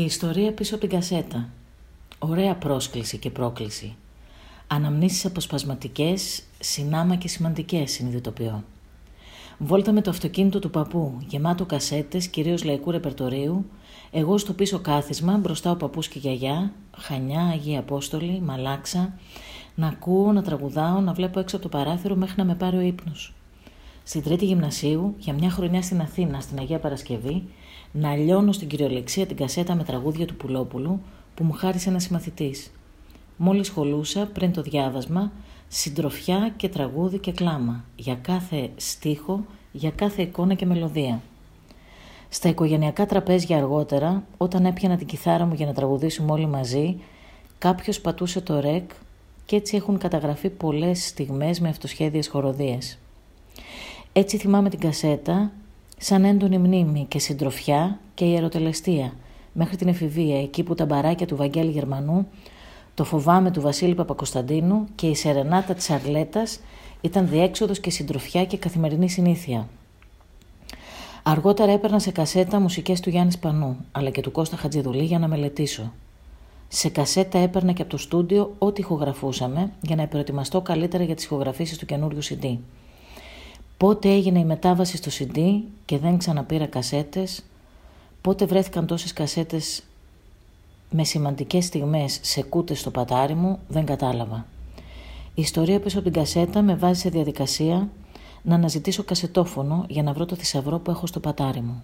Η ιστορία πίσω από την κασέτα. Ωραία πρόσκληση και πρόκληση. Αναμνήσεις αποσπασματικές, συνάμα και σημαντικές συνειδητοποιώ. Βόλτα με το αυτοκίνητο του παππού, γεμάτο κασέτες, κυρίως λαϊκού ρεπερτορίου, εγώ στο πίσω κάθισμα, μπροστά ο παππούς και η γιαγιά, Χανιά, Αγία Απόστολη, Μαλάξα, να ακούω, να τραγουδάω, να βλέπω έξω από το παράθυρο μέχρι να με πάρει ο ύπνος. Στην τρίτη γυμνασίου, για μια χρονιά στην Αθήνα, στην Αγία Παρασκευή, να λιώνω στην κυριολεξία την κασέτα με τραγούδια του Πουλόπουλου που μου χάρισε ένας μαθητή. Μόλις σχολούσα πριν το διάβασμα, συντροφιά και τραγούδι και κλάμα, για κάθε στίχο, για κάθε εικόνα και μελωδία. Στα οικογενειακά τραπέζια αργότερα, όταν έπιανα την κιθάρα μου για να τραγουδήσουμε όλοι μαζί, κάποιος πατούσε το ρεκ και έτσι έχουν καταγραφεί πολλές στιγμές με αυτοσχέδιες χοροδίες. Έτσι θυμάμαι την κασέτα σαν έντονη μνήμη και συντροφιά και ιεροτελεστία, μέχρι την εφηβεία, εκεί που τα μπαράκια του Βαγγέλη Γερμανού, το φοβάμαι του Βασίλη Παπακοσταντίνου και η σερενάτα της Αρλέτας ήταν διέξοδος και συντροφιά και καθημερινή συνήθεια. Αργότερα έπαιρνα σε κασέτα μουσικές του Γιάννης Σπανού, αλλά και του Κώστα Χατζηδουλή για να μελετήσω. Σε κασέτα έπαιρνα και από το στούντιο ό,τι ηχογραφούσαμε για να προετοιμαστώ καλύτερα για τις ηχογραφήσεις του καινούριου CD. Πότε έγινε η μετάβαση στο CD και δεν ξαναπήρα κασέτες, πότε βρέθηκαν τόσες κασέτες με σημαντικές στιγμές σε κούτες στο πατάρι μου, δεν κατάλαβα. Η ιστορία πίσω από την κασέτα με βάζει σε διαδικασία να αναζητήσω κασετόφωνο για να βρω το θησαυρό που έχω στο πατάρι μου.